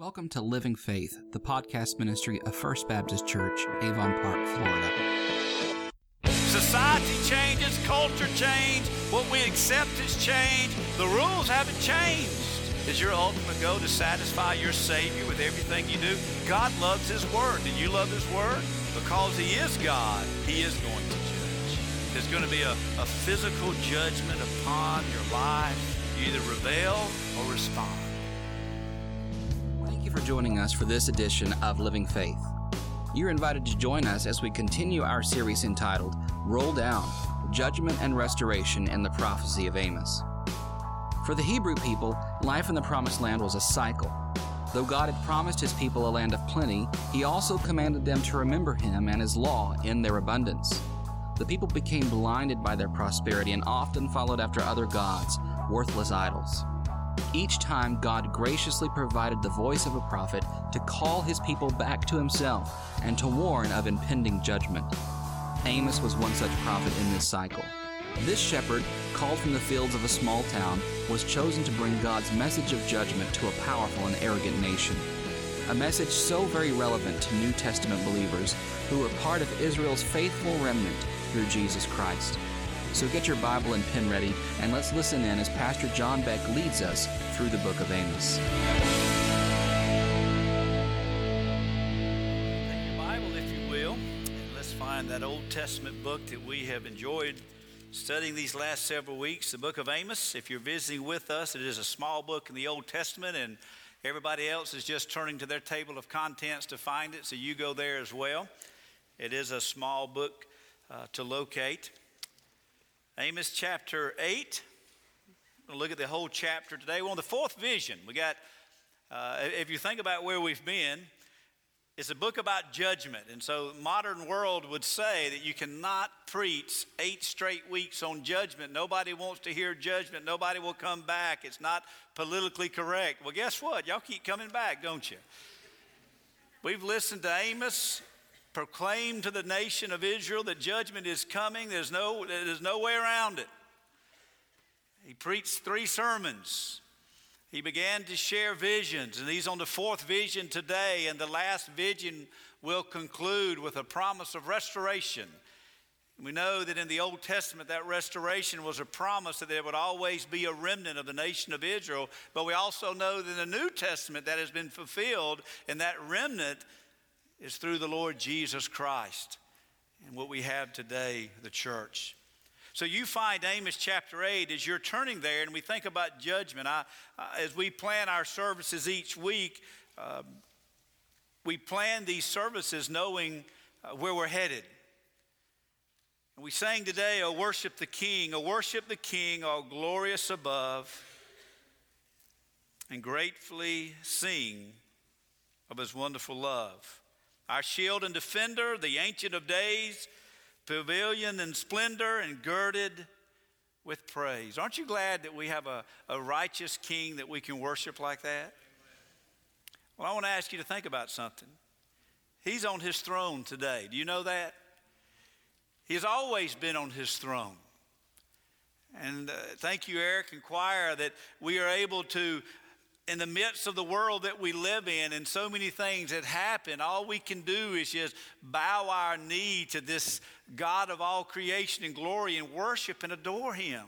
Welcome to Living Faith, the podcast ministry of First Baptist Church, Avon Park, Florida. Society changes, culture change, what we accept has changed, the rules haven't changed. Is your ultimate goal to satisfy your Savior with everything you do? God loves His Word. Do you love His Word? Because He is God, He is going to judge. There's going to be a, a physical judgment upon your life. You either rebel or respond. You for joining us for this edition of Living Faith. You're invited to join us as we continue our series entitled Roll Down Judgment and Restoration in the Prophecy of Amos. For the Hebrew people, life in the Promised Land was a cycle. Though God had promised his people a land of plenty, he also commanded them to remember him and his law in their abundance. The people became blinded by their prosperity and often followed after other gods, worthless idols. Each time, God graciously provided the voice of a prophet to call his people back to himself and to warn of impending judgment. Amos was one such prophet in this cycle. This shepherd, called from the fields of a small town, was chosen to bring God's message of judgment to a powerful and arrogant nation. A message so very relevant to New Testament believers who are part of Israel's faithful remnant through Jesus Christ. So get your Bible and pen ready, and let's listen in as Pastor John Beck leads us through the book of Amos. Take your Bible, if you will, and let's find that Old Testament book that we have enjoyed studying these last several weeks, the book of Amos. If you're visiting with us, it is a small book in the Old Testament, and everybody else is just turning to their table of contents to find it, so you go there as well. It is a small book uh, to locate. Amos chapter 8. We'll look at the whole chapter today. We're on the fourth vision. We got, uh, if you think about where we've been, it's a book about judgment. And so, modern world would say that you cannot preach eight straight weeks on judgment. Nobody wants to hear judgment. Nobody will come back. It's not politically correct. Well, guess what? Y'all keep coming back, don't you? We've listened to Amos proclaim to the nation of Israel that judgment is coming. There's no, there's no way around it. He preached three sermons. He began to share visions, and he's on the fourth vision today, and the last vision will conclude with a promise of restoration. We know that in the Old Testament, that restoration was a promise that there would always be a remnant of the nation of Israel. But we also know that in the New Testament, that has been fulfilled, and that remnant is through the Lord Jesus Christ and what we have today, the church. So you find Amos chapter 8 as you're turning there and we think about judgment. I, as we plan our services each week, um, we plan these services knowing uh, where we're headed. And we sang today, Oh, worship the King, oh, worship the King, all glorious above, and gratefully sing of his wonderful love. Our shield and defender, the Ancient of Days, pavilion and splendor and girded with praise. Aren't you glad that we have a, a righteous king that we can worship like that? Well, I want to ask you to think about something. He's on his throne today. Do you know that? He's always been on his throne. And uh, thank you, Eric and choir, that we are able to in the midst of the world that we live in and so many things that happen, all we can do is just bow our knee to this God of all creation and glory and worship and adore Him.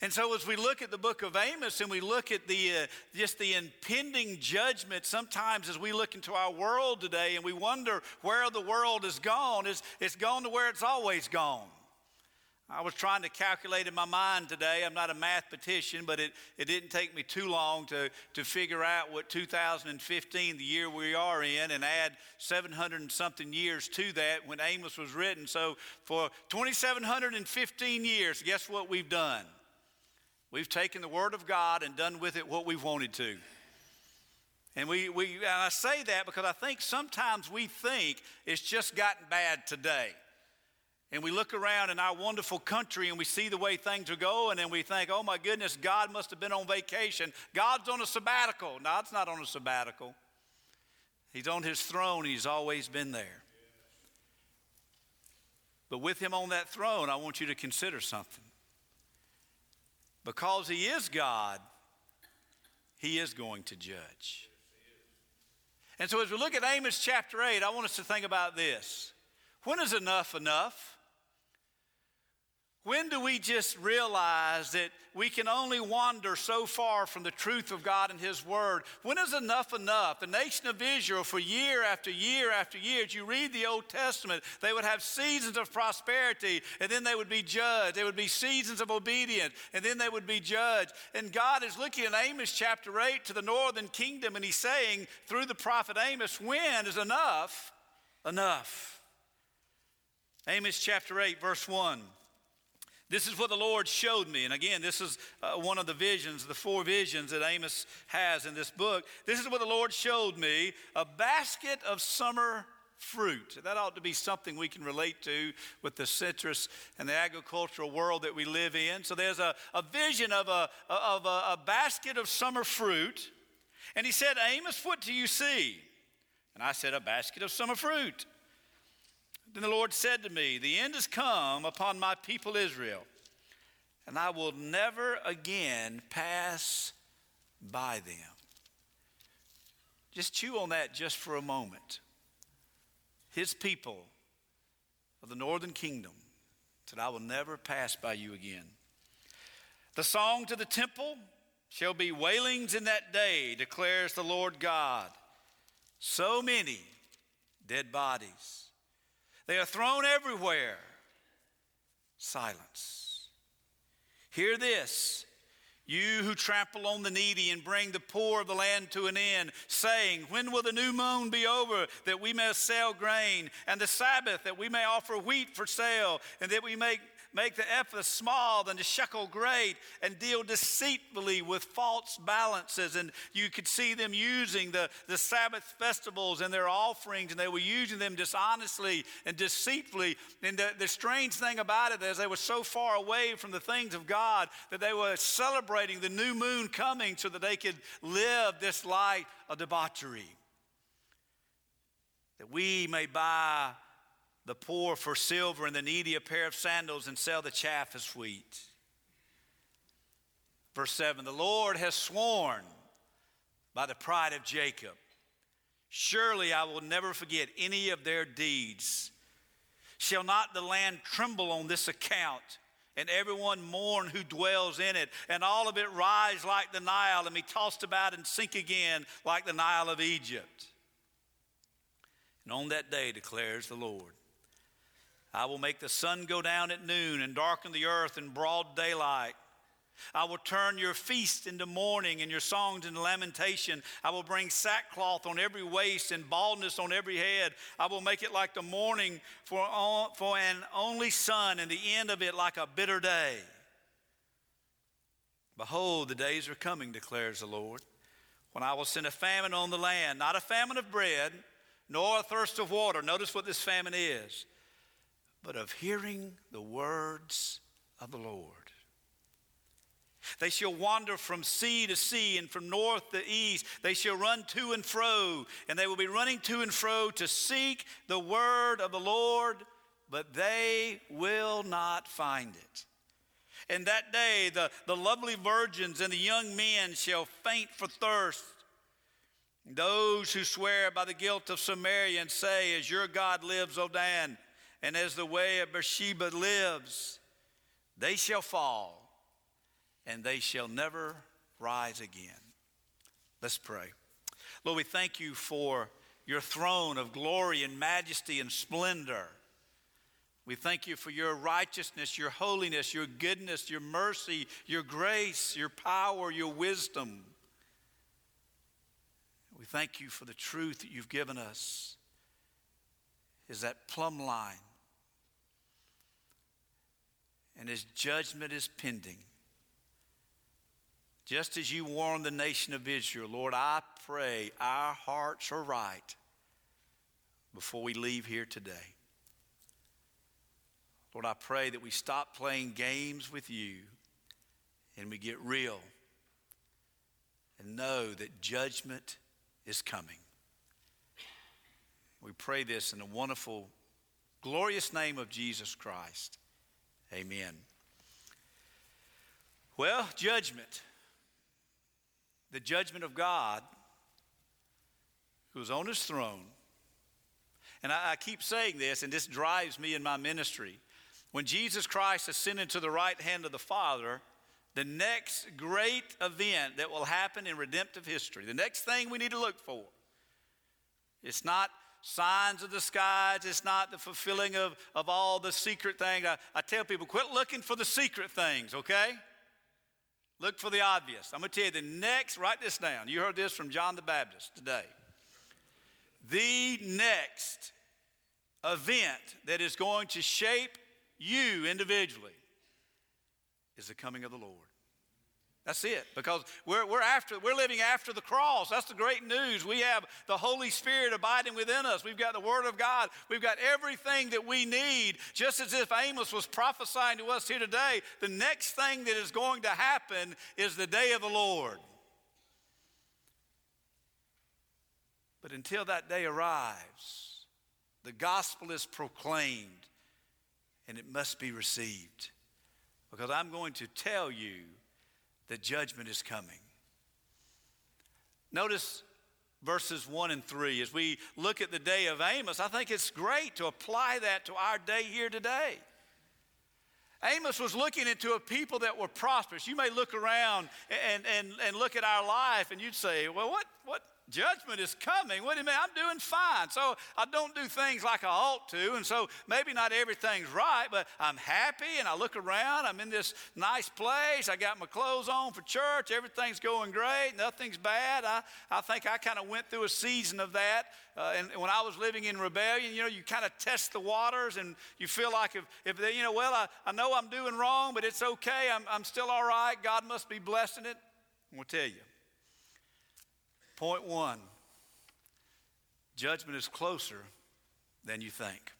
And so, as we look at the book of Amos and we look at the uh, just the impending judgment, sometimes as we look into our world today and we wonder where the world has gone, it's, it's gone to where it's always gone. I was trying to calculate in my mind today. I'm not a mathematician, but it, it didn't take me too long to, to figure out what 2015, the year we are in, and add 700 and something years to that when Amos was written. So for 2,715 years, guess what we've done? We've taken the Word of God and done with it what we've wanted to. And we, we and I say that because I think sometimes we think it's just gotten bad today and we look around in our wonderful country and we see the way things are going and we think, oh my goodness, God must have been on vacation. God's on a sabbatical. No, it's not on a sabbatical. He's on his throne, he's always been there. But with him on that throne, I want you to consider something. Because he is God, he is going to judge. And so as we look at Amos chapter 8, I want us to think about this. When is enough enough? When do we just realize that we can only wander so far from the truth of God and His Word? When is enough enough? The nation of Israel, for year after year after year, as you read the Old Testament, they would have seasons of prosperity and then they would be judged. There would be seasons of obedience and then they would be judged. And God is looking in Amos chapter 8 to the northern kingdom and He's saying through the prophet Amos, when is enough enough? Amos chapter 8, verse 1. This is what the Lord showed me. And again, this is uh, one of the visions, the four visions that Amos has in this book. This is what the Lord showed me a basket of summer fruit. That ought to be something we can relate to with the citrus and the agricultural world that we live in. So there's a, a vision of, a, of a, a basket of summer fruit. And he said, Amos, what do you see? And I said, A basket of summer fruit. Then the Lord said to me, The end has come upon my people Israel, and I will never again pass by them. Just chew on that just for a moment. His people of the northern kingdom said, I will never pass by you again. The song to the temple shall be wailings in that day, declares the Lord God. So many dead bodies they are thrown everywhere. Silence. Hear this. You who trample on the needy and bring the poor of the land to an end, saying, When will the new moon be over that we may sell grain, and the Sabbath that we may offer wheat for sale, and that we may make the ephah small and the shekel great, and deal deceitfully with false balances. And you could see them using the, the Sabbath festivals and their offerings, and they were using them dishonestly and deceitfully. And the, the strange thing about it is they were so far away from the things of God that they were celebrating the new moon coming so that they could live this life of debauchery. That we may buy the poor for silver and the needy a pair of sandals and sell the chaff as wheat. Verse 7 The Lord has sworn by the pride of Jacob, surely I will never forget any of their deeds. Shall not the land tremble on this account? and everyone mourn who dwells in it, and all of it rise like the Nile, and be tossed about and sink again like the Nile of Egypt. And on that day declares the Lord, I will make the sun go down at noon and darken the earth in broad daylight. I will turn your feast into mourning and your songs into lamentation. I will bring sackcloth on every waist and baldness on every head. I will make it like the morning for, for an only son, and the end of it like a bitter day. Behold, the days are coming, declares the Lord, when I will send a famine on the land, not a famine of bread, nor a thirst of water. Notice what this famine is but of hearing the words of the Lord. They shall wander from sea to sea and from north to east. They shall run to and fro, and they will be running to and fro to seek the word of the Lord, but they will not find it. And that day, the, the lovely virgins and the young men shall faint for thirst. Those who swear by the guilt of Samaria and say, As your God lives, O Dan, and as the way of Beersheba lives, they shall fall and they shall never rise again. Let's pray. Lord, we thank you for your throne of glory and majesty and splendor. We thank you for your righteousness, your holiness, your goodness, your mercy, your grace, your power, your wisdom. We thank you for the truth that you've given us is that plumb line and his judgment is pending. Just as you warned the nation of Israel, Lord, I pray our hearts are right before we leave here today. Lord, I pray that we stop playing games with you and we get real and know that judgment is coming. We pray this in the wonderful, glorious name of Jesus Christ. Amen. Well, judgment. The judgment of God who's on his throne. And I, I keep saying this, and this drives me in my ministry. When Jesus Christ ascended to the right hand of the Father, the next great event that will happen in redemptive history, the next thing we need to look for, it's not signs of the skies. It's not the fulfilling of, of all the secret things. I, I tell people, quit looking for the secret things, okay? Look for the obvious. I'm going to tell you the next, write this down. You heard this from John the Baptist today. The next event that is going to shape you individually is the coming of the Lord. That's it. Because we're, we're after we're living after the cross. That's the great news. We have the Holy Spirit abiding within us. We've got the Word of God. We've got everything that we need. Just as if Amos was prophesying to us here today, the next thing that is going to happen is the day of the Lord. But until that day arrives, the gospel is proclaimed and it must be received. Because I'm going to tell you that judgment is coming. Notice verses 1 and 3. As we look at the day of Amos, I think it's great to apply that to our day here today. Amos was looking into a people that were prosperous. You may look around and, and, and look at our life and you'd say, well, what, what, Judgment is coming. What do you mean? I'm doing fine. So I don't do things like I ought to. And so maybe not everything's right, but I'm happy and I look around. I'm in this nice place. I got my clothes on for church. Everything's going great. Nothing's bad. I, I think I kind of went through a season of that. Uh, and when I was living in rebellion, you know, you kind of test the waters and you feel like if, if they, you know, well, I, I know I'm doing wrong, but it's okay. I'm, I'm still all right. God must be blessing it. I'm going to tell you Point one judgment is closer than you think.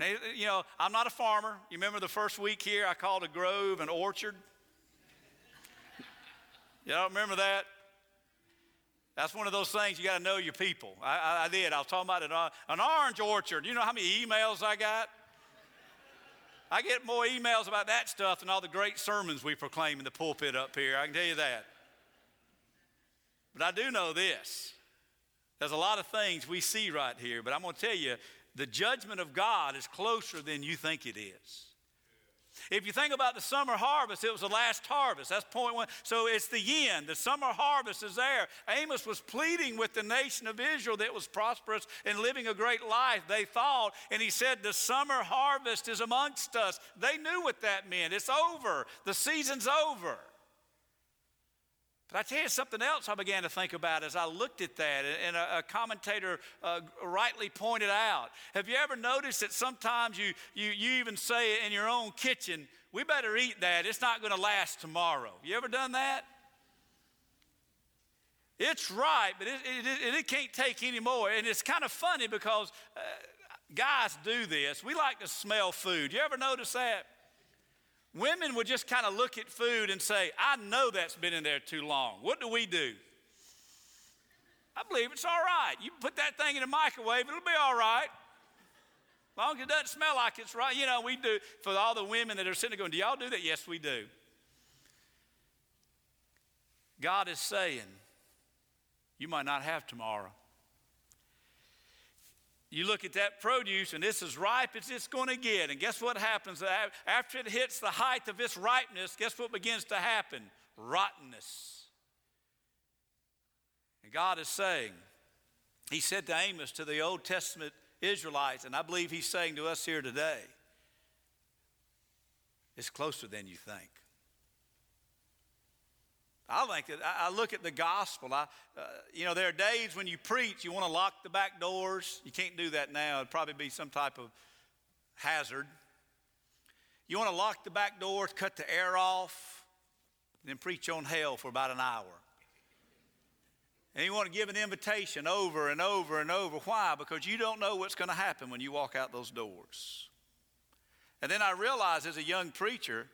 Now, you know, I'm not a farmer. You remember the first week here, I called a grove an orchard? Y'all remember that? That's one of those things you got to know your people. I, I, I, did. I was talking about an, an orange orchard. You know how many emails I got? I get more emails about that stuff than all the great sermons we proclaim in the pulpit up here. I can tell you that. But I do know this. There's a lot of things we see right here, but I'm going to tell you the judgment of God is closer than you think it is. If you think about the summer harvest, it was the last harvest. That's point one. So it's the end. The summer harvest is there. Amos was pleading with the nation of Israel that was prosperous and living a great life, they thought. And he said, The summer harvest is amongst us. They knew what that meant. It's over, the season's over. But I tell you something else I began to think about as I looked at that, and a, commentator uh, rightly pointed out. Have you ever noticed that sometimes you, you, you even say in your own kitchen, we better eat that, it's not going to last tomorrow? You ever done that? It's right, but it, it, it, can't take any more. And it's kind of funny because uh, guys do this. We like to smell food. You ever notice that? Women would just kind of look at food and say, I know that's been in there too long. What do we do? I believe it's all right. You put that thing in the microwave, it'll be all right. As long as it doesn't smell like it's right. You know, we do. For all the women that are sitting there going, Do y'all do that? Yes, we do. God is saying, You might not have tomorrow. You look at that produce, and it's as ripe as it's going to get. And guess what happens? After it hits the height of its ripeness, guess what begins to happen? Rottenness. And God is saying, He said to Amos, to the Old Testament Israelites, and I believe He's saying to us here today, it's closer than you think. I that I look at the gospel. I, uh, you know, there are days when you preach, you want to lock the back doors. You can't do that now. It'd probably be some type of hazard. You want to lock the back doors, cut the air off, and then preach on hell for about an hour. And you want to give an invitation over and over and over. Why? Because you don't know what's going to happen when you walk out those doors. And then I realized as a young preacher,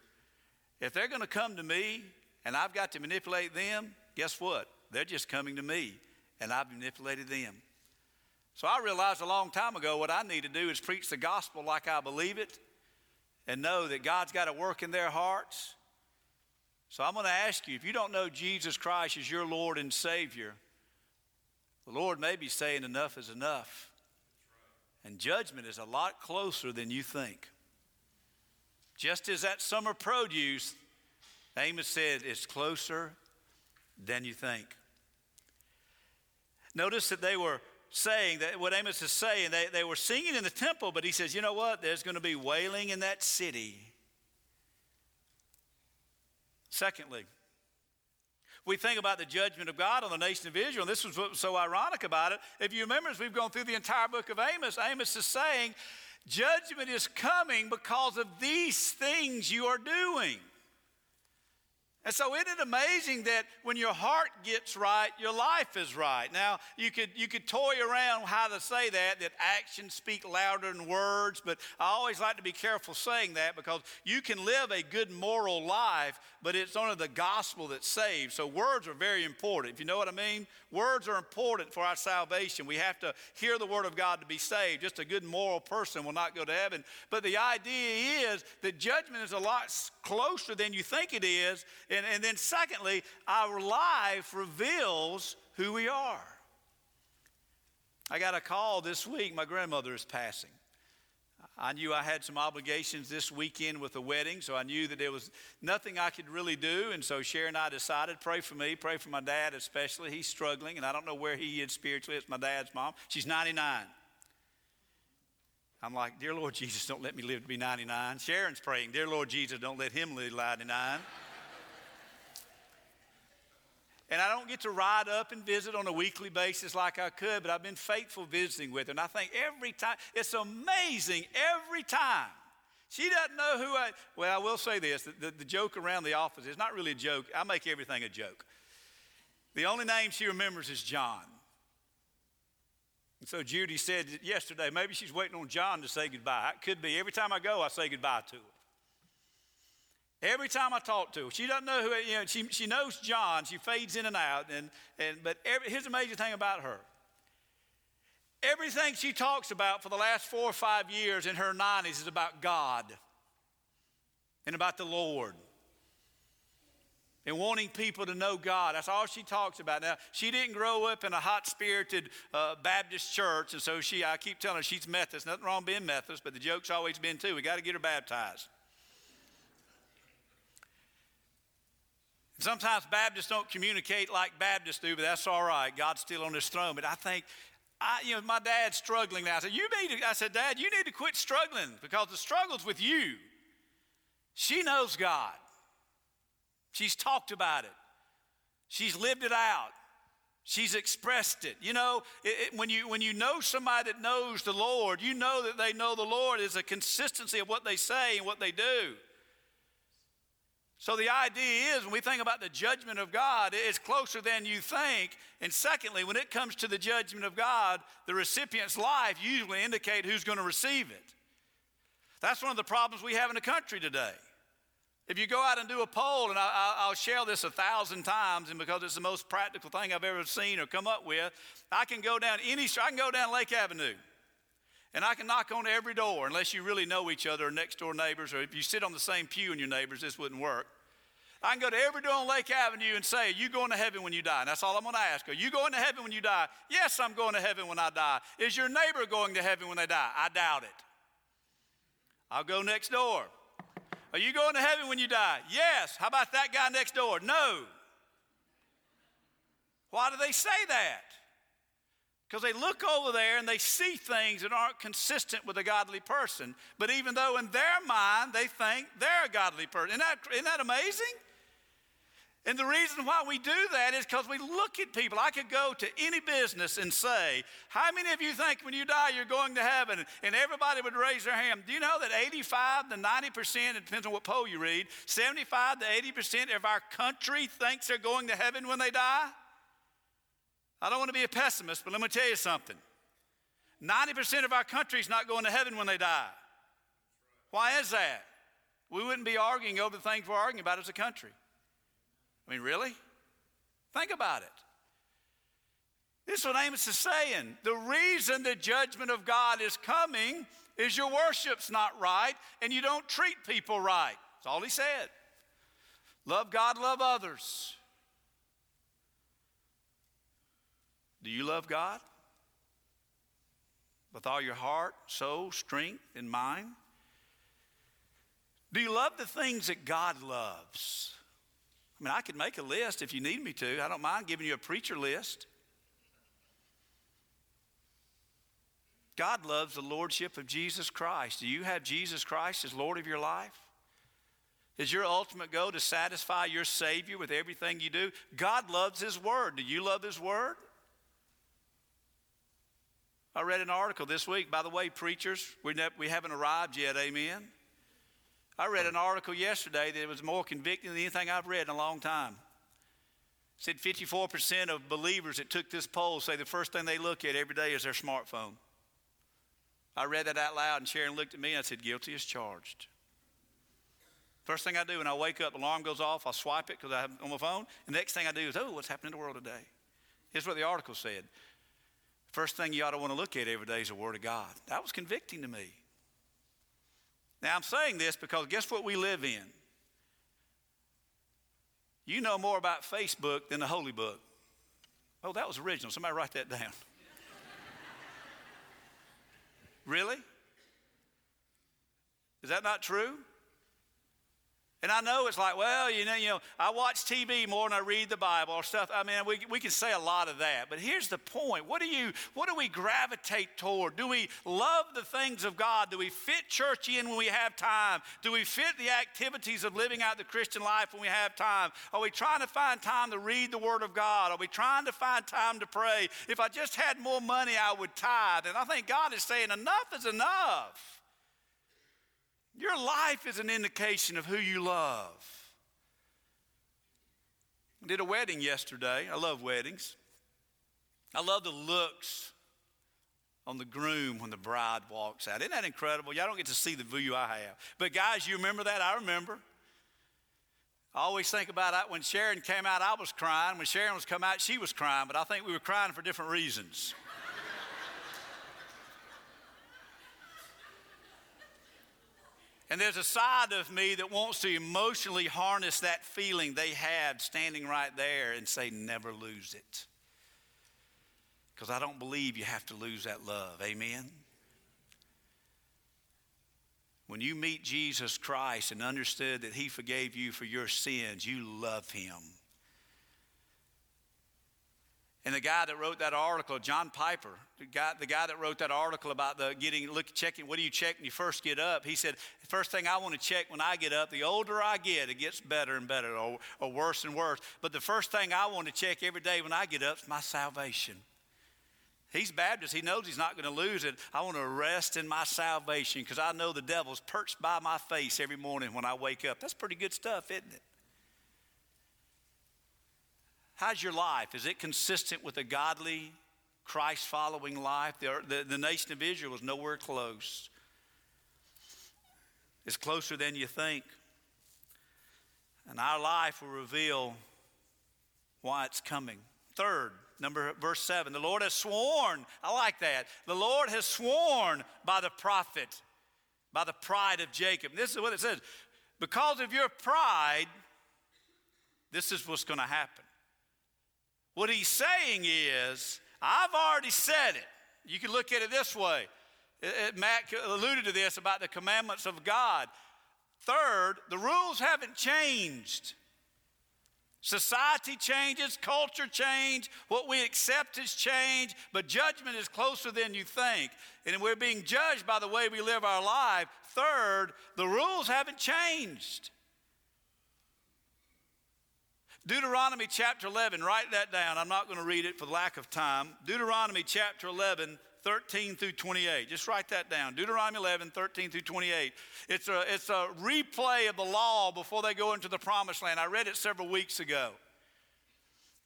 if they're going to come to me and I've got to manipulate them, guess what? They're just coming to me, and I've manipulated them. So I realized a long time ago what I need to do is preach the gospel like I believe it and know that God's got to work in their hearts. So I'm going to ask you if you don't know Jesus Christ as your Lord and Savior, the Lord may be saying enough is enough. And judgment is a lot closer than you think. Just as that summer produce, Amos said, It's closer than you think. Notice that they were saying that what Amos is saying, they, they were singing in the temple, but he says, you know what? There's going to be wailing in that city. Secondly, we think about the judgment of God on the nation of Israel, and this was so ironic about it. If you remember, as we've gone through the entire book of Amos, Amos is saying, Judgment is coming because of these things you are doing. And so isn't it amazing that when your heart gets right, your life is right? Now, you could, you could toy around how to say that, that actions speak louder than words, but I always like to be careful saying that because you can live a good moral life, but it's only the gospel that saves. So words are very important. If you know what I mean? Words are important for our salvation. We have to hear the word of God to be saved. Just a good moral person will not go to heaven. But the idea is that judgment is a lot closer than you think it is. And, and then, secondly, our life reveals who we are. I got a call this week. My grandmother is passing. I knew I had some obligations this weekend with a wedding, so I knew that there was nothing I could really do. And so Sharon and I decided, pray for me, pray for my dad especially. He's struggling, and I don't know where he is spiritually. It's my dad's mom. She's 99. I'm like, Dear Lord Jesus, don't let me live to be 99. Sharon's praying, Dear Lord Jesus, don't let him live to be 99. And I don't get to ride up and visit on a weekly basis like I could, but I've been faithful visiting with her. And I think every time, it's amazing every time. She doesn't know who I, well, I will say this the, the, the joke around the office is not really a joke. I make everything a joke. The only name she remembers is John. And so Judy said yesterday, maybe she's waiting on John to say goodbye. It could be. Every time I go, I say goodbye to her. Every time I talk to her, she doesn't know who, you know, she, she knows John. She fades in and out. And, and, but every, here's the major thing about her. Everything she talks about for the last four or five years in her 90s is about God and about the Lord and wanting people to know God. That's all she talks about. Now, she didn't grow up in a hot spirited uh, Baptist church, and so she, I keep telling her she's Methodist. Nothing wrong being Methodist, but the joke's always been too. We got to get her baptized. Sometimes Baptists don't communicate like Baptists do, but that's all right. God's still on his throne. But I think, I, you know, my dad's struggling now. I said, you need to, I said, Dad, you need to quit struggling because the struggle's with you. She knows God. She's talked about it. She's lived it out. She's expressed it. You know, it, it, when, you, when you know somebody that knows the Lord, you know that they know the Lord is a consistency of what they say and what they do. So the idea is when we think about the judgment of God, it's closer than you think. And secondly, when it comes to the judgment of God, the recipient's life usually indicate who's going to receive it. That's one of the problems we have in the country today. If you go out and do a poll, and I, will share this a thousand times, and because it's the most practical thing I've ever seen or come up with, I can go down any, I can go down Lake Avenue. And I can knock on every door unless you really know each other or next door neighbors, or if you sit on the same pew in your neighbors, this wouldn't work. I can go to every door on Lake Avenue and say, you going to heaven when you die? And that's all I'm going to ask. Are you going to heaven when you die? Yes, I'm going to heaven when I die. Is your neighbor going to heaven when they die? I doubt it. I'll go next door. Are you going to heaven when you die? Yes. How about that guy next door? No. Why do they say that? Because they look over there and they see things that aren't consistent with a godly person. But even though in their mind they think they're a godly person. Isn't that, isn't that amazing? And the reason why we do that is because we look at people. I could go to any business and say, How many of you think when you die you're going to heaven? And everybody would raise their hand. Do you know that 85 to 90%, it depends on what poll you read, 75 to 80% of our country thinks they're going to heaven when they die? I don't want to be a pessimist, but let me tell you something 90% of our country is not going to heaven when they die. Why is that? We wouldn't be arguing over the things we're arguing about as a country. I mean, really? Think about it. This is what Amos is saying. The reason the judgment of God is coming is your worship's not right and you don't treat people right. That's all he said. Love God, love others. Do you love God? With all your heart, soul, strength, and mind? Do you love the things that God loves? I mean, I could make a list if you need me to. I don't mind giving you a preacher list. God loves the lordship of Jesus Christ. Do you have Jesus Christ as Lord of your life? Is your ultimate goal to satisfy your Savior with everything you do? God loves His Word. Do you love His Word? I read an article this week. By the way, preachers, we, ne- we haven't arrived yet, amen? I read an article yesterday that was more convicting than anything I've read in a long time. It said 54% of believers that took this poll say the first thing they look at every day is their smartphone. I read that out loud, and Sharon looked at me and I said, Guilty as charged. First thing I do when I wake up, alarm goes off, I'll swipe it because I have on my phone. The next thing I do is, oh, what's happening in the world today? Here's what the article said. First thing you ought to want to look at every day is the Word of God. That was convicting to me. Now, I'm saying this because guess what we live in? You know more about Facebook than the Holy Book. Oh, that was original. Somebody write that down. really? Is that not true? And I know it's like, well, you know, you know, I watch TV more than I read the Bible or stuff. I mean, we, we can say a lot of that. But here's the point. What do you what do we gravitate toward? Do we love the things of God? Do we fit church in when we have time? Do we fit the activities of living out the Christian life when we have time? Are we trying to find time to read the Word of God? Are we trying to find time to pray? If I just had more money, I would tithe. And I think God is saying enough is enough. Your life is an indication of who you love. I did a wedding yesterday. I love weddings. I love the looks on the groom when the bride walks out. Isn't that incredible? Y'all don't get to see the view I have. But guys, you remember that? I remember. I always think about it when Sharon came out, I was crying. When Sharon was come out, she was crying, but I think we were crying for different reasons. And there's a side of me that wants to emotionally harness that feeling they had standing right there and say, never lose it. Because I don't believe you have to lose that love. Amen? When you meet Jesus Christ and understood that He forgave you for your sins, you love Him. And the guy that wrote that article, John Piper, the guy, the guy that wrote that article about the getting, look, checking, what do you check when you first get up? He said, the first thing I want to check when I get up, the older I get, it gets better and better or, or worse and worse. But the first thing I want to check every day when I get up is my salvation. He's Baptist. He knows he's not going to lose it. I want to rest in my salvation because I know the devil's perched by my face every morning when I wake up. That's pretty good stuff, isn't it? How's your life? Is it consistent with a godly, Christ following life? The, the, the, nation of Israel was nowhere close. It's closer than you think. And our life will reveal why it's coming. Third, number verse 7 the lord has sworn i like that the lord has sworn by the prophet by the pride of jacob this is what it says because of your pride this is what's going to happen what he's saying is, I've already said it. You can look at it this way. Uh, uh, Matt alluded to this about the commandments of God. Third, the rules haven't changed. Society changes, culture change, what we accept has changed, but judgment is closer than you think. And we're being judged by the way we live our life. Third, the rules haven't changed. Deuteronomy chapter 11, write that down. I'm not going to read it for lack of time. Deuteronomy chapter 11, 13 through 28. Just write that down. Deuteronomy 11, 13 through 28. It's a, it's a replay of the law before they go into the promised land. I read it several weeks ago.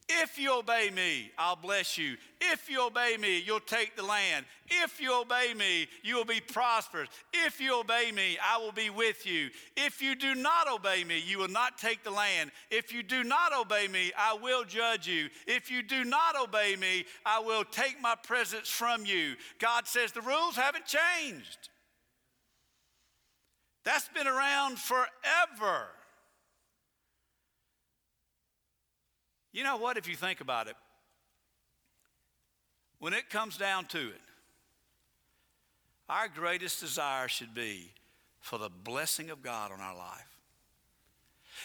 If you obey me, I'll bless you. If you obey me, you'll take the land. If you obey me, you will be prosperous. If you obey me, I will be with you. If you do not obey me, you will not take the land. If you do not obey me, I will judge you. If you do not obey me, I will take my presence from you. God says the rules haven't changed. That's been around forever. You know what, if you think about it? when it comes down to it, our greatest desire should be for the blessing of God on our life.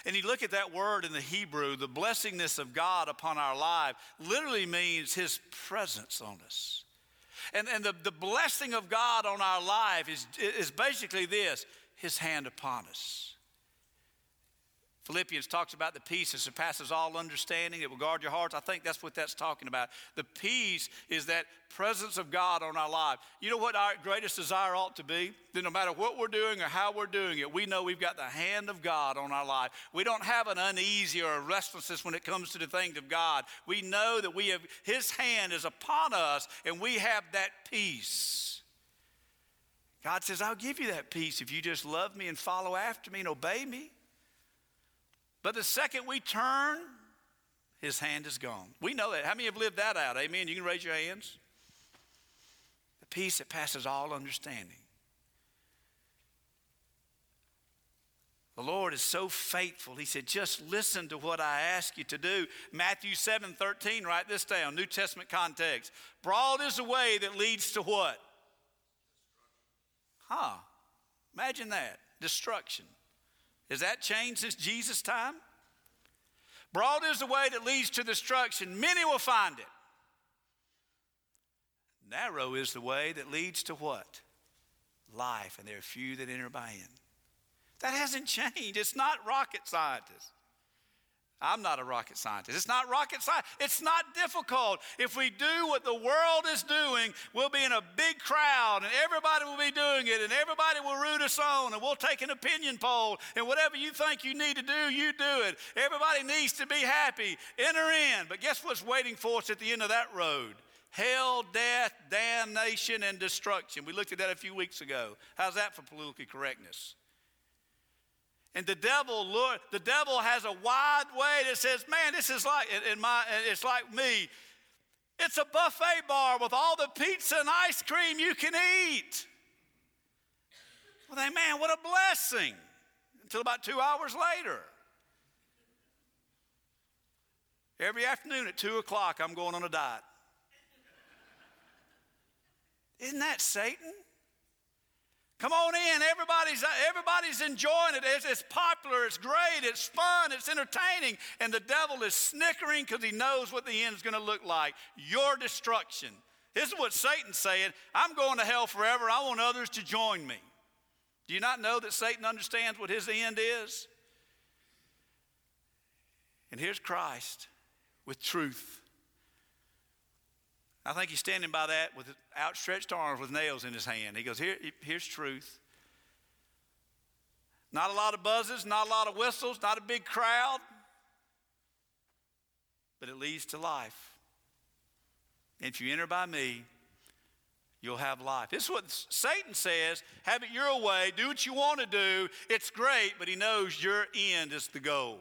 And you look at that word in the Hebrew, the blessingness of God upon our life literally means his presence on us. And, and the, the blessing of God on our life is, is basically this his hand upon us. Philippians talks about the peace that surpasses all understanding. It will guard your hearts. I think that's what that's talking about. The peace is that presence of God on our life. You know what our greatest desire ought to be? That no matter what we're doing or how we're doing it, we know we've got the hand of God on our life. We don't have an uneasy or a restlessness when it comes to the things of God. We know that we have His hand is upon us and we have that peace. God says, I'll give you that peace if you just love me and follow after me and obey me. But the second we turn, his hand is gone. We know that. How many have lived that out? Amen. You can raise your hands. The peace that passes all understanding. The Lord is so faithful. He said, just listen to what I ask you to do. Matthew 7 13, write this down, New Testament context. Broad is the way that leads to what? Huh. Imagine that. Destruction. Has that changed since Jesus' time? Broad is the way that leads to destruction. Many will find it. Narrow is the way that leads to what? Life, and there are few that enter by in. That hasn't changed. It's not rocket scientists. I'm not a rocket scientist. It's not rocket science. It's not difficult. If we do what the world is doing, we'll be in a big crowd and everybody will be doing it and everybody will root us on and we'll take an opinion poll and whatever you think you need to do, you do it. Everybody needs to be happy. Enter in. But guess what's waiting for us at the end of that road? Hell, death, damnation, and destruction. We looked at that a few weeks ago. How's that for political correctness? And the devil, Lord, the devil has a wide way that says, man, this is like, in my, it's like me. It's a buffet bar with all the pizza and ice cream you can eat. Well, they, man, what a blessing. Until about two hours later. Every afternoon at two o'clock, I'm going on a diet. Isn't that Satan? Come on in. Everybody's, everybody's enjoying it. It's, it's, popular, it's great, it's fun, it's entertaining. And the devil is snickering because he knows what the end is going to look like your destruction. This is what Satan's saying I'm going to hell forever. I want others to join me. Do you not know that Satan understands what his end is? And here's Christ with truth. I think he's standing by that with outstretched arms with nails in his hand. He goes, Here, Here's truth. Not a lot of buzzes, not a lot of whistles, not a big crowd, but it leads to life. And if you enter by me, you'll have life. This is what Satan says have it your way, do what you want to do. It's great, but he knows your end is the goal.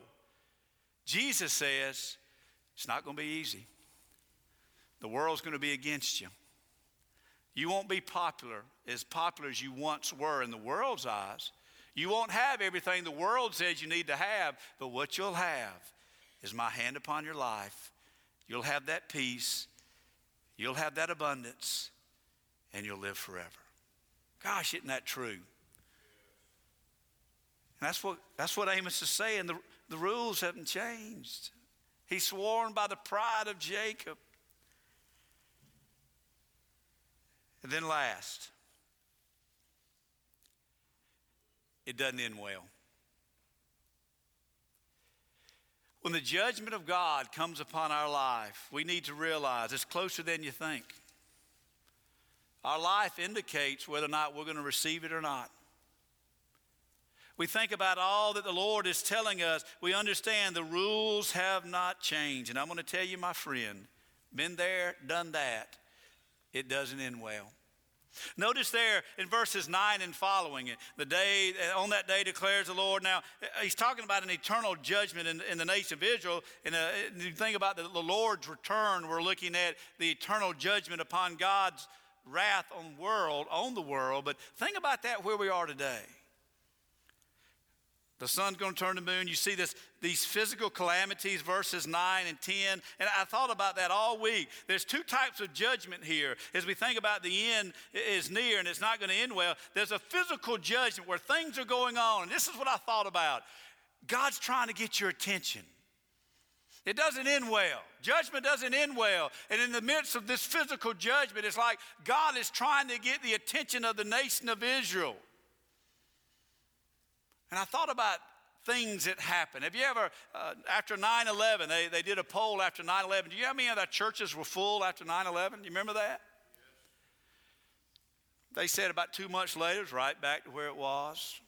Jesus says it's not going to be easy. The world's going to be against you. You won't be popular, as popular as you once were in the world's eyes. You won't have everything the world says you need to have, but what you'll have is my hand upon your life. You'll have that peace, you'll have that abundance, and you'll live forever. Gosh, isn't that true? And that's what, that's what Amos is saying. The, the rules haven't changed. He's sworn by the pride of Jacob. And then last, it doesn't end well. When the judgment of God comes upon our life, we need to realize it's closer than you think. Our life indicates whether or not we're going to receive it or not. We think about all that the Lord is telling us. We understand the rules have not changed. And I'm going to tell you, my friend, been there, done that it doesn't end well. Notice there in verses 9 and following it, the day, on that day declares the Lord. Now, he's talking about an eternal judgment in, in the nation of Israel. And uh, you think about the, the Lord's return, we're looking at the eternal judgment upon God's wrath on world, on the world. But think about that where we are today. The sun's going to turn to moon. You see this, these physical calamities, verses 9 and 10. And I thought about that all week. There's two types of judgment here. As we think about the end is near and it's not going to end well, there's a physical judgment where things are going on. And this is what I thought about God's trying to get your attention. It doesn't end well. Judgment doesn't end well. And in the midst of this physical judgment, it's like God is trying to get the attention of the nation of Israel. And I thought about things that happen. Have you ever, uh, after 9 11, they, they did a poll after 9 11. Do you know how many of the churches were full after 9 11? Do you remember that? They said about two months later, it's right back to where it was.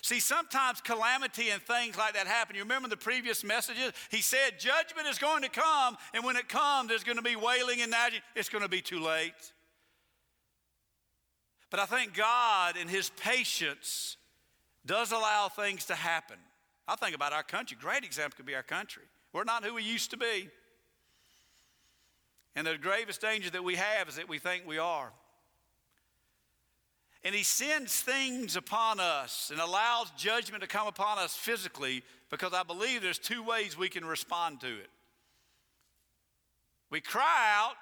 See, sometimes calamity and things like that happen. You remember the previous messages? He said judgment is going to come, and when it comes, there's going to be wailing and gnashing. It's going to be too late. But I think God, in His patience, does allow things to happen. I think about our country. Great example could be our country. We're not who we used to be. And the gravest danger that we have is that we think we are. And he sends things upon us and allows judgment to come upon us physically because I believe there's two ways we can respond to it. We cry out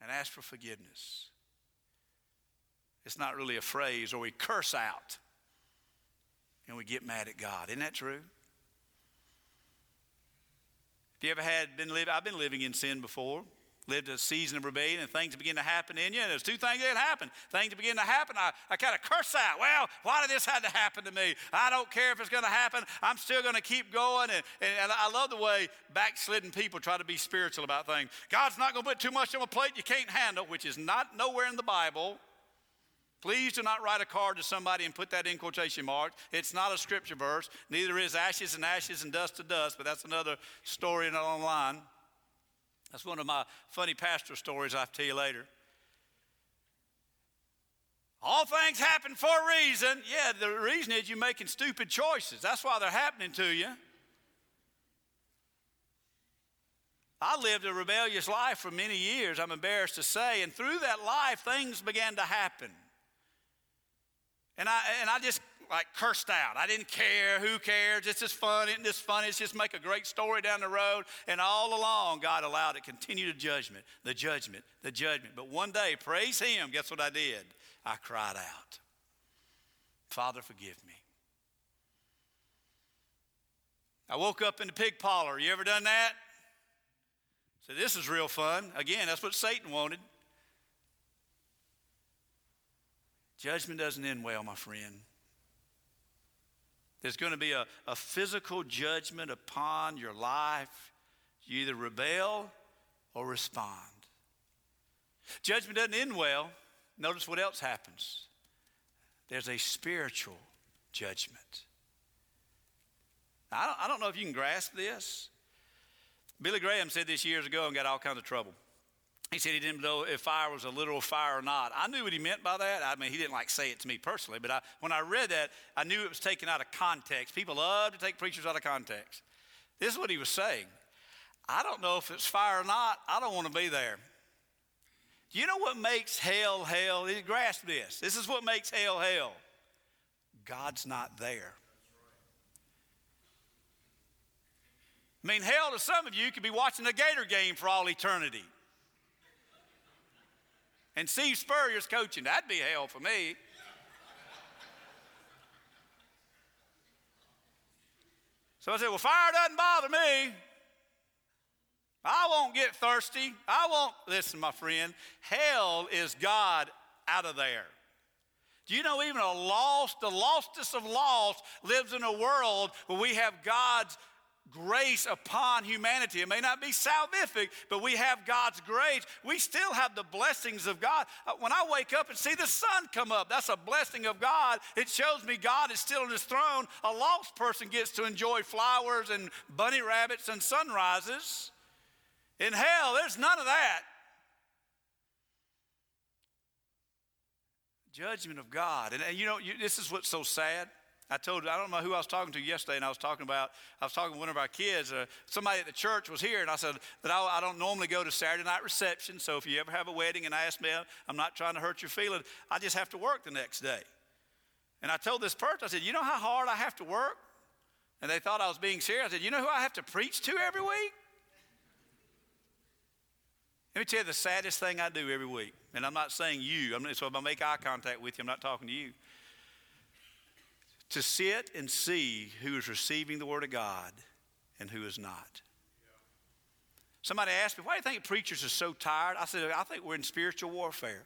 and ask for forgiveness. It's not really a phrase, or we curse out and we get mad at God. Isn't that true? If you ever had been living? I've been living in sin before. Lived a season of rebellion and things begin to happen in you. And there's two things that happen. Things begin to happen. I, I kind of curse out. Well, why did this have to happen to me? I don't care if it's going to happen. I'm still going to keep going. And, and, and, I love the way backslidden people try to be spiritual about things. God's not going to put too much on a plate you can't handle, which is not nowhere in the Bible. Please do not write a card to somebody and put that in quotation marks. It's not a scripture verse. Neither is ashes and ashes and dust to dust, but that's another story and online. That's one of my funny pastor stories I'll tell you later. All things happen for a reason. Yeah, the reason is you're making stupid choices. That's why they're happening to you. I lived a rebellious life for many years, I'm embarrassed to say, and through that life, things began to happen. And I, and I just like cursed out. I didn't care. Who cares? It's just fun. Isn't this fun? It's just make a great story down the road. And all along, God allowed it continue to judgment, the judgment, the judgment. But one day, praise Him, guess what I did? I cried out, Father, forgive me. I woke up in the pig parlor. You ever done that? So this is real fun. Again, that's what Satan wanted. Judgment doesn't end well, my friend. There's going to be a, a physical judgment upon your life. You either rebel or respond. Judgment doesn't end well. Notice what else happens there's a spiritual judgment. I, don't, I don't know if you can grasp this. Billy Graham said this years ago and got all kinds of trouble. He said he didn't know if fire was a literal fire or not. I knew what he meant by that. I mean, he didn't like say it to me personally, but I, when I read that, I knew it was taken out of context. People love to take preachers out of context. This is what he was saying. I don't know if it's fire or not. I don't want to be there. You know what makes hell hell? Grasp this. This is what makes hell hell. God's not there. I mean, hell to some of you could be watching a Gator game for all eternity. And Steve Spurrier's coaching. That'd be hell for me. So I said, Well, fire doesn't bother me. I won't get thirsty. I won't. Listen, my friend, hell is God out of there. Do you know even a lost, the lostest of lost lives in a world where we have God's grace upon humanity. It may not be salvific, but we have God's grace. We still have the blessings of God. Uh, when I wake up and see the sun come up, that's a blessing of God. It shows me God is still on his throne. A lost person gets to enjoy flowers and bunny rabbits and sunrises. In hell, there's none of that. Judgment of God. And, and you know, you, this is what's so sad. I told, I don't know who I was talking to yesterday, and I was talking about, I was talking to one of our kids. Uh, somebody at the church was here, and I said that I, I, don't normally go to Saturday night reception. So if you ever have a wedding and ask me, I'm not trying to hurt your feelings, I just have to work the next day. And I told this person, I said, You know how hard I have to work? And they thought I was being serious. I said, You know who I have to preach to every week? Let me tell you the saddest thing I do every week. And I'm not saying you, I'm, so if I make eye contact with you, I'm not talking to you. To sit and see who is receiving the Word of God and who is not. Somebody asked me, why do you think preachers are so tired? I said, I think we're in spiritual warfare.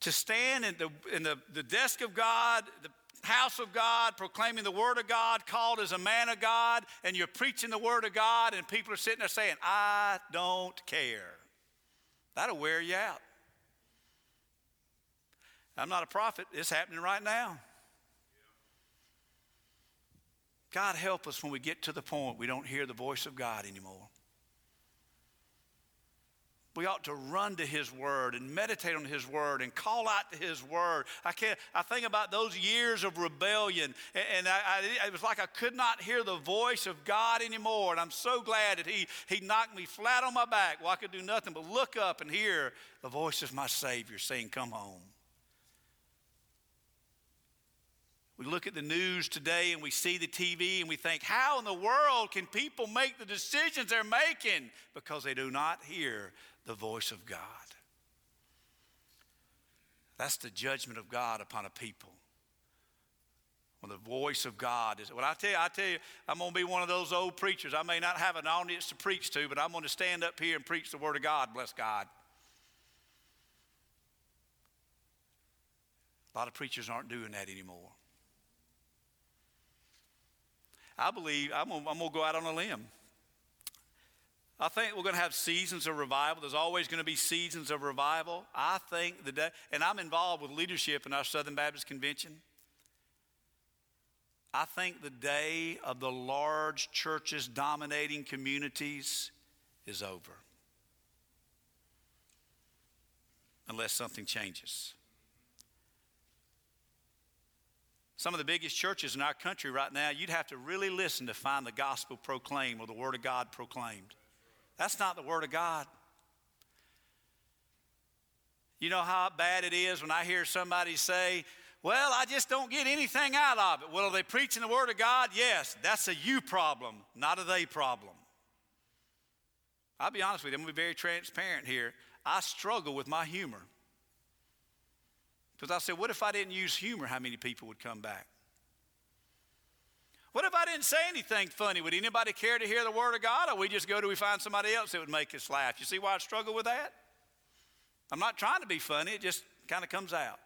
To stand in the, in the, the desk of God, the house of God, proclaiming the Word of God, called as a man of God, and you're preaching the Word of God, and people are sitting there saying, I don't care. That'll wear you out. I'm not a prophet, it's happening right now. God help us when we get to the point we don't hear the voice of God anymore. We ought to run to His Word and meditate on His Word and call out to His Word. I can't. I think about those years of rebellion, and, I, I, it was like I could not hear the voice of God anymore. And I'm so glad that He He knocked me flat on my back. Well, I could do nothing but look up and hear the voice of my Savior saying, "Come home." We look at the news today and we see the TV and we think, how in the world can people make the decisions they're making? Because they do not hear the voice of God. That's the judgment of God upon a people. When the voice of God is, well, I tell you, I tell you, I'm going to be one of those old preachers. I may not have an audience to preach to, but I'm going to stand up here and preach the Word of God, bless God. A lot of preachers aren't doing that anymore. I believe, I'm going, to go out on a limb. I think we're going to have seasons of revival. There's always going to be seasons of revival. I think the day, and I'm involved with leadership in our Southern Baptist Convention. I think the day of the large churches dominating communities is over. Unless something changes. Some of the biggest churches in our country right now, you'd have to really listen to find the gospel proclaimed or the Word of God proclaimed. That's not the Word of God. You know how bad it is when I hear somebody say, Well, I just don't get anything out of it. Well, are they preaching the Word of God? Yes, that's a you problem, not a they problem. I'll be honest with you, I'm going to be very transparent here. I struggle with my humor. Because I said, what if I didn't use humor? How many people would come back? What if I didn't say anything funny? Would anybody care to hear the word of God? Or we just go to we find somebody else that would make us laugh? You see why I struggle with that? I'm not trying to be funny, it just kind of comes out.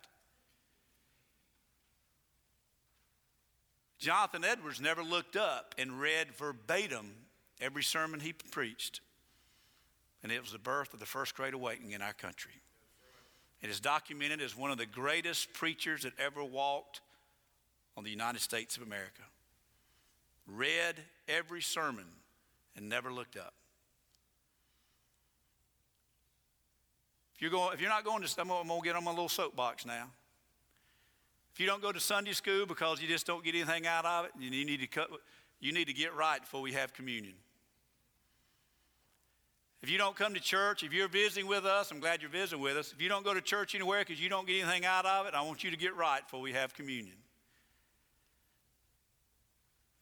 Jonathan Edwards never looked up and read verbatim every sermon he preached. And it was the birth of the first great awakening in our country. Is documented as one of the greatest preachers that ever walked on the United States of America. Read every sermon and never looked up. If you're, going, if you're not going to, I'm going to get on my little soapbox now. If you don't go to Sunday school because you just don't get anything out of it, you need to, cut, you need to get right before we have communion. If you don't come to church, if you're visiting with us, I'm glad you're visiting with us. If you don't go to church anywhere because you don't get anything out of it, I want you to get right before we have communion.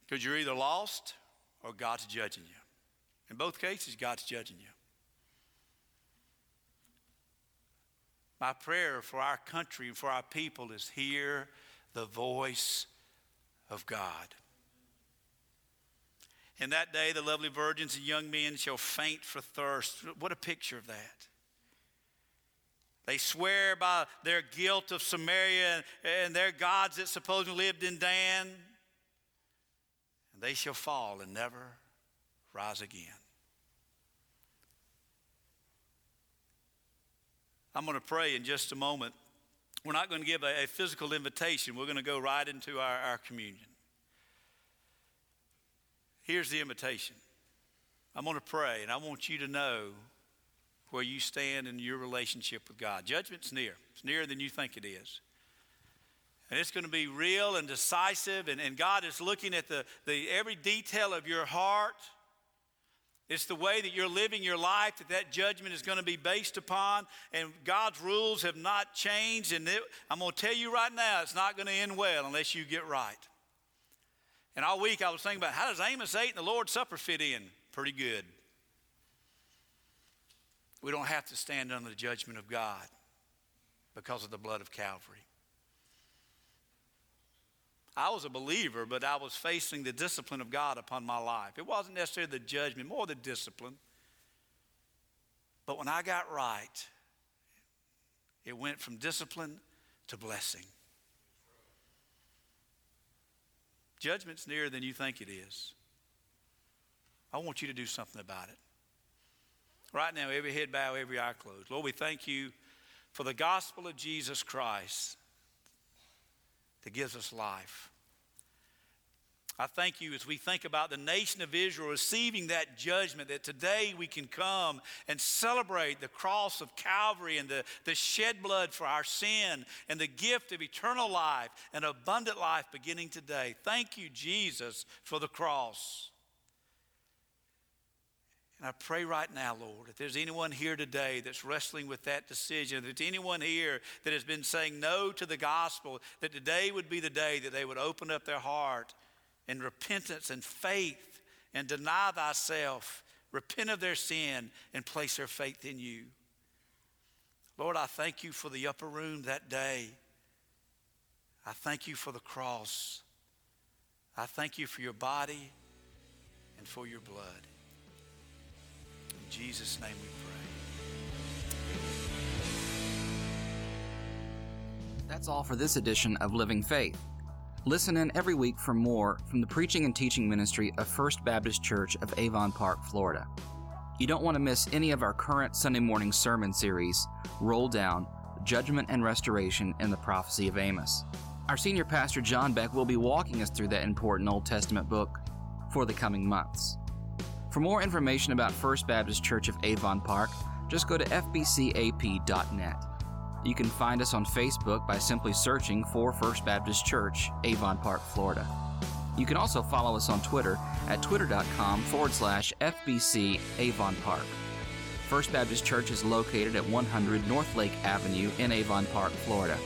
Because you're either lost or God's judging you. In both cases, God's judging you. My prayer for our country and for our people is hear the voice of God. In that day, the lovely virgins and young men shall faint for thirst. What a picture of that. They swear by their guilt of Samaria and their gods that supposedly lived in Dan. And they shall fall and never rise again. I'm going to pray in just a moment. We're not going to give a, physical invitation, we're going to go right into our, our communion. Here's the invitation I'm going to pray, and I want you to know where you stand in your relationship with God. Judgment's near, it's nearer than you think it is. And it's going to be real and decisive, and, and God is looking at the, the every detail of your heart. It's the way that you're living your life that that judgment is going to be based upon. And God's rules have not changed. And it, I'm going to tell you right now, it's not going to end well unless you get right. And all week I was thinking about how does Amos 8 and the Lord's Supper fit in? Pretty good. We don't have to stand under the judgment of God because of the blood of Calvary. I was a believer, but I was facing the discipline of God upon my life. It wasn't necessarily the judgment, more the discipline. But when I got right, it went from discipline to blessing. Judgment's nearer than you think it is. I want you to do something about it. Right now, every head bow, every eye closed. Lord, we thank you for the gospel of Jesus Christ that gives us life. I thank you as we think about the nation of Israel receiving that judgment, that today we can come and celebrate the cross of Calvary and the, the shed blood for our sin and the gift of eternal life and abundant life beginning today. Thank you, Jesus, for the cross. And I pray right now, Lord, if there's anyone here today that's wrestling with that decision, if there's anyone here that has been saying no to the gospel, that today would be the day that they would open up their heart in repentance and faith and deny thyself, repent of their sin, and place their faith in you. Lord, I thank you for the upper room that day. I thank you for the cross. I thank you for your body and for your blood. In Jesus' name we pray. That's all for this edition of Living Faith. Listen in every week for more from the preaching and teaching ministry of First Baptist Church of Avon Park, Florida. You don't want to miss any of our current Sunday morning sermon series, Roll Down Judgment and Restoration in the Prophecy of Amos. Our senior pastor, John Beck, will be walking us through that important Old Testament book for the coming months. For more information about First Baptist Church of Avon Park, just go to fbcap.net. You can find us on Facebook by simply searching for First Baptist Church, Avon Park, Florida. You can also follow us on Twitter at twitter.com forward slash FBC Avon Park. First Baptist Church is located at 100 North Lake Avenue in Avon Park, Florida.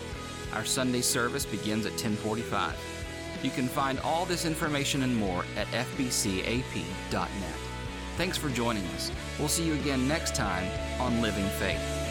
Our Sunday service begins at 1045. You can find all this information and more at fbcap.net. Thanks for joining us. We'll see you again next time on Living Faith.